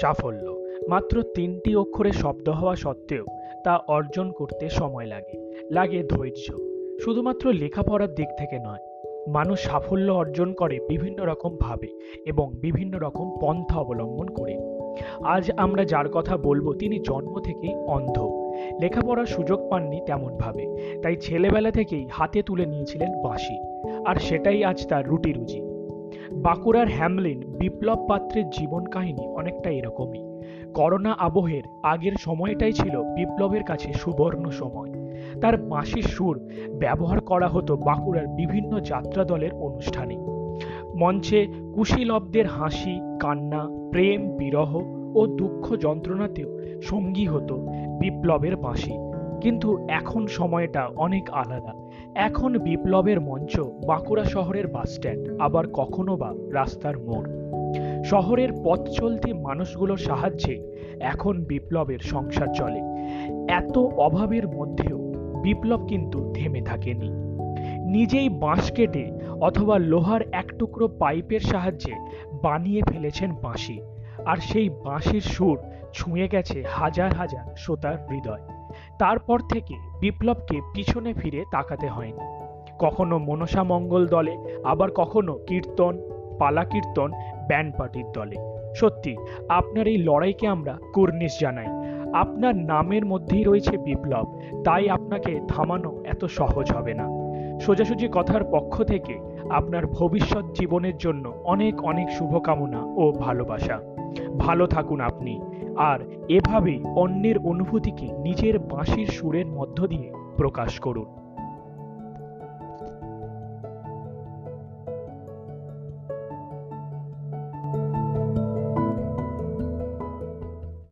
সাফল্য। মাত্র তিনটি অক্ষরে শব্দ হওয়া সত্ত্বেও তা অর্জন করতে সময় লাগে লাগে ধৈর্য। শুধুমাত্র লেখাপড়ার দিক থেকে নয়, মানুষ সাফল্য অর্জন করে বিভিন্ন রকম ভাবে এবং বিভিন্ন রকম পন্থা অবলম্বন করে। আজ আমরা যার কথা বলব তিনি জন্ম থেকেই অন্ধ। লেখাপড়ার সুযোগ পাননি তেমনভাবে তাই ছেলেবেলা থেকেই হাতে তুলে নিয়েছিলেন বাঁশি। আর সেটাই আজ তার রুটি রুজি বাঁকুড়ার হ্যামলিন বিপ্লব পাত্রের জীবন কাহিনী অনেকটা এরকমই। করোনা আবহের আগের সময়টাই ছিল বিপ্লবের কাছে সুবর্ণ সময়। তার বাঁশির সুর ব্যবহার করা হতো বাঁকুড়ার বিভিন্ন যাত্রা দলের অনুষ্ঠানে। মঞ্চে কুশীলবদের হাসি, কান্না, প্রেম, বিরহ ও দুঃখ যন্ত্রণাতেও সঙ্গী হতো বিপ্লবের বাঁশি। কিন্তু এখন সময়টা অনেক আলাদা। এখন বিপ্লবের মঞ্চ বাঁকুড়া শহরের বাসস্ট্যান্ড আবার কখনো বা রাস্তার মোড়। শহরের পথ চলতি মানুষগুলোর সাহায্যে এখন বিপ্লবের সংসার চলে। এত অভাবের মধ্যেও বিপ্লব কিন্তু থেমে থাকেনি। নিজেই বাঁশ কেটে অথবা লোহার এক টুকরো পাইপের সাহায্যে বানিয়ে ফেলেছেন বাঁশি। আর সেই বাঁশির সুর ছুঁয়ে গেছে হাজার হাজার শ্রোতার হৃদয়। তারপর থেকে বিপ্লবকে পিছনে ফিরে তাকাতে হয়নি। কখনো মনসা মঙ্গল দলে, আবার কখনো কীর্তন পালা কীর্তন ব্যান্ড পার্টির দলে। সত্যি, আপনার এই লড়াইকে আমরা কুর্নিশ জানাই। আপনার নামের মধ্যেই রয়েছে বিপ্লব, তাই আপনাকে থামানো এত সহজ হবে না। সোজাসুজি কথার পক্ষ থেকে আপনার ভবিষ্যৎ জীবনের জন্য অনেক অনেক শুভকামনা ও ভালোবাসা। ভালো থাকুন আপনি। আর এভাবেই অন্যের অনুভূতিকে নিজের বাঁশির সুরের মধ্য দিয়ে প্রকাশ করুন।